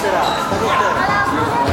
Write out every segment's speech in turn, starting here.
是的，对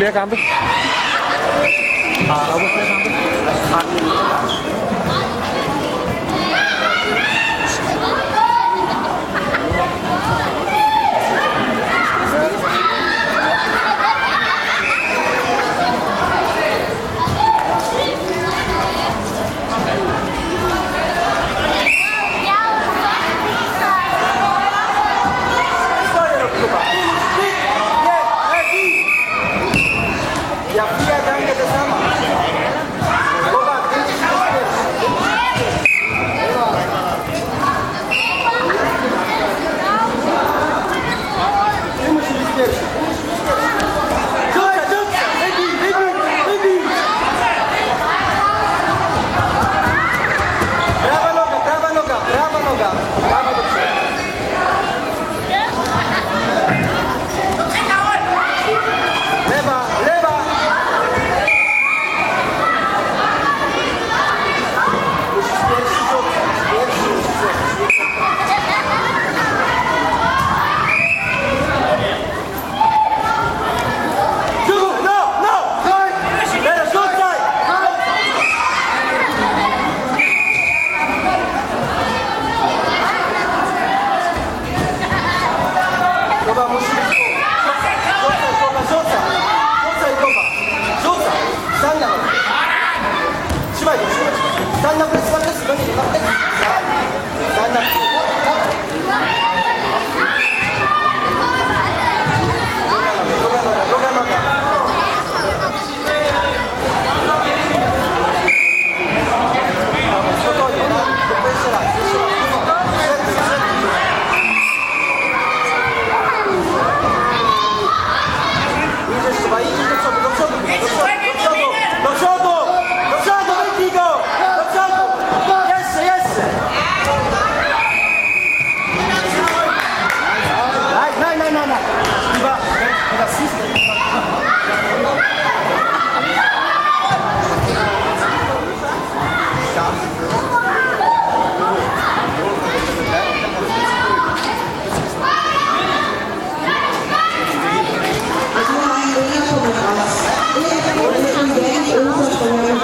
flere kampe? Har Aarhus flere kampe?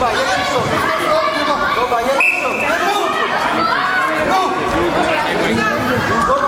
Go Bayern! Go Bayern! Go! Go!